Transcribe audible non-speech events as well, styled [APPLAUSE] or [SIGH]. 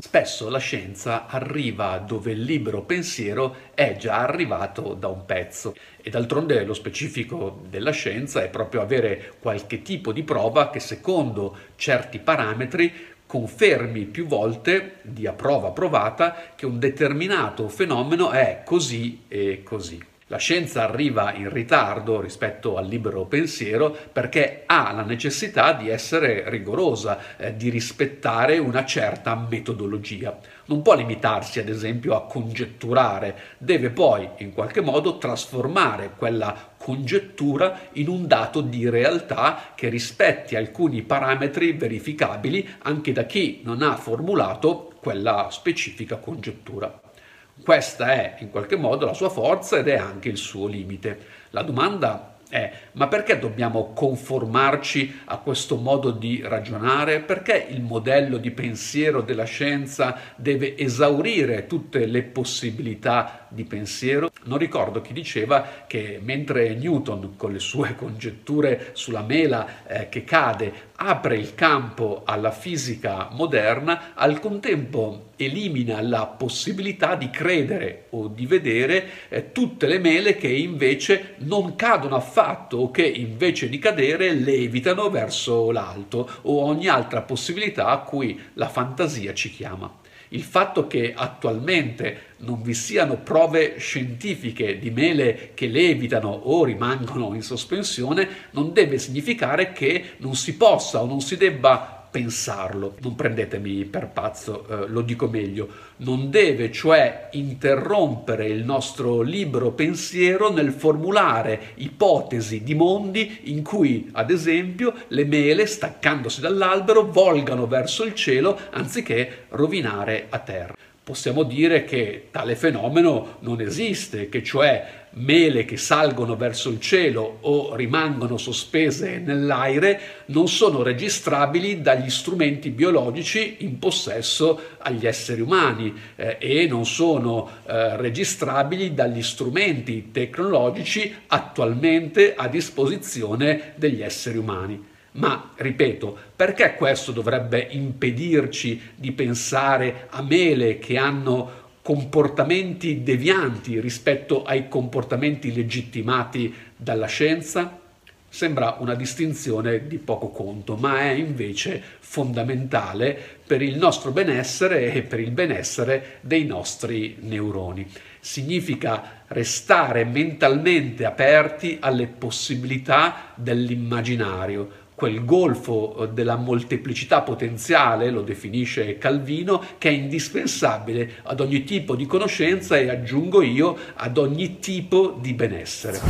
Spesso la scienza arriva dove il libero pensiero è già arrivato da un pezzo e d'altronde lo specifico della scienza è proprio avere qualche tipo di prova che secondo certi parametri confermi più volte, di a prova provata, che un determinato fenomeno è così e così. La scienza arriva in ritardo rispetto al libero pensiero perché ha la necessità di essere rigorosa, eh, di rispettare una certa metodologia. Non può limitarsi ad esempio a congetturare, deve poi in qualche modo trasformare quella congettura in un dato di realtà che rispetti alcuni parametri verificabili anche da chi non ha formulato quella specifica congettura. Questa è in qualche modo la sua forza ed è anche il suo limite. La domanda è ma perché dobbiamo conformarci a questo modo di ragionare? Perché il modello di pensiero della scienza deve esaurire tutte le possibilità di pensiero? Non ricordo chi diceva che mentre Newton con le sue [LAUGHS] congetture sulla mela eh, che cade apre il campo alla fisica moderna, al contempo elimina la possibilità di credere o di vedere eh, tutte le mele che invece non cadono affatto o che invece di cadere levitano verso l'alto o ogni altra possibilità a cui la fantasia ci chiama. Il fatto che attualmente non vi siano prove scientifiche di mele che levitano o rimangono in sospensione non deve significare che non si possa o non si debba pensarlo. Non prendetemi per pazzo, eh, lo dico meglio. Non deve cioè interrompere il nostro libero pensiero nel formulare ipotesi di mondi in cui, ad esempio, le mele, staccandosi dall'albero, volgano verso il cielo anziché rovinare a terra possiamo dire che tale fenomeno non esiste, che cioè mele che salgono verso il cielo o rimangono sospese nell'aire non sono registrabili dagli strumenti biologici in possesso agli esseri umani eh, e non sono eh, registrabili dagli strumenti tecnologici attualmente a disposizione degli esseri umani. Ma, ripeto, perché questo dovrebbe impedirci di pensare a mele che hanno comportamenti devianti rispetto ai comportamenti legittimati dalla scienza? Sembra una distinzione di poco conto, ma è invece fondamentale per il nostro benessere e per il benessere dei nostri neuroni. Significa restare mentalmente aperti alle possibilità dell'immaginario, quel golfo eh, della molteplicità potenziale, lo definisce Calvino, che è indispensabile ad ogni tipo di conoscenza e aggiungo io ad ogni tipo di benessere.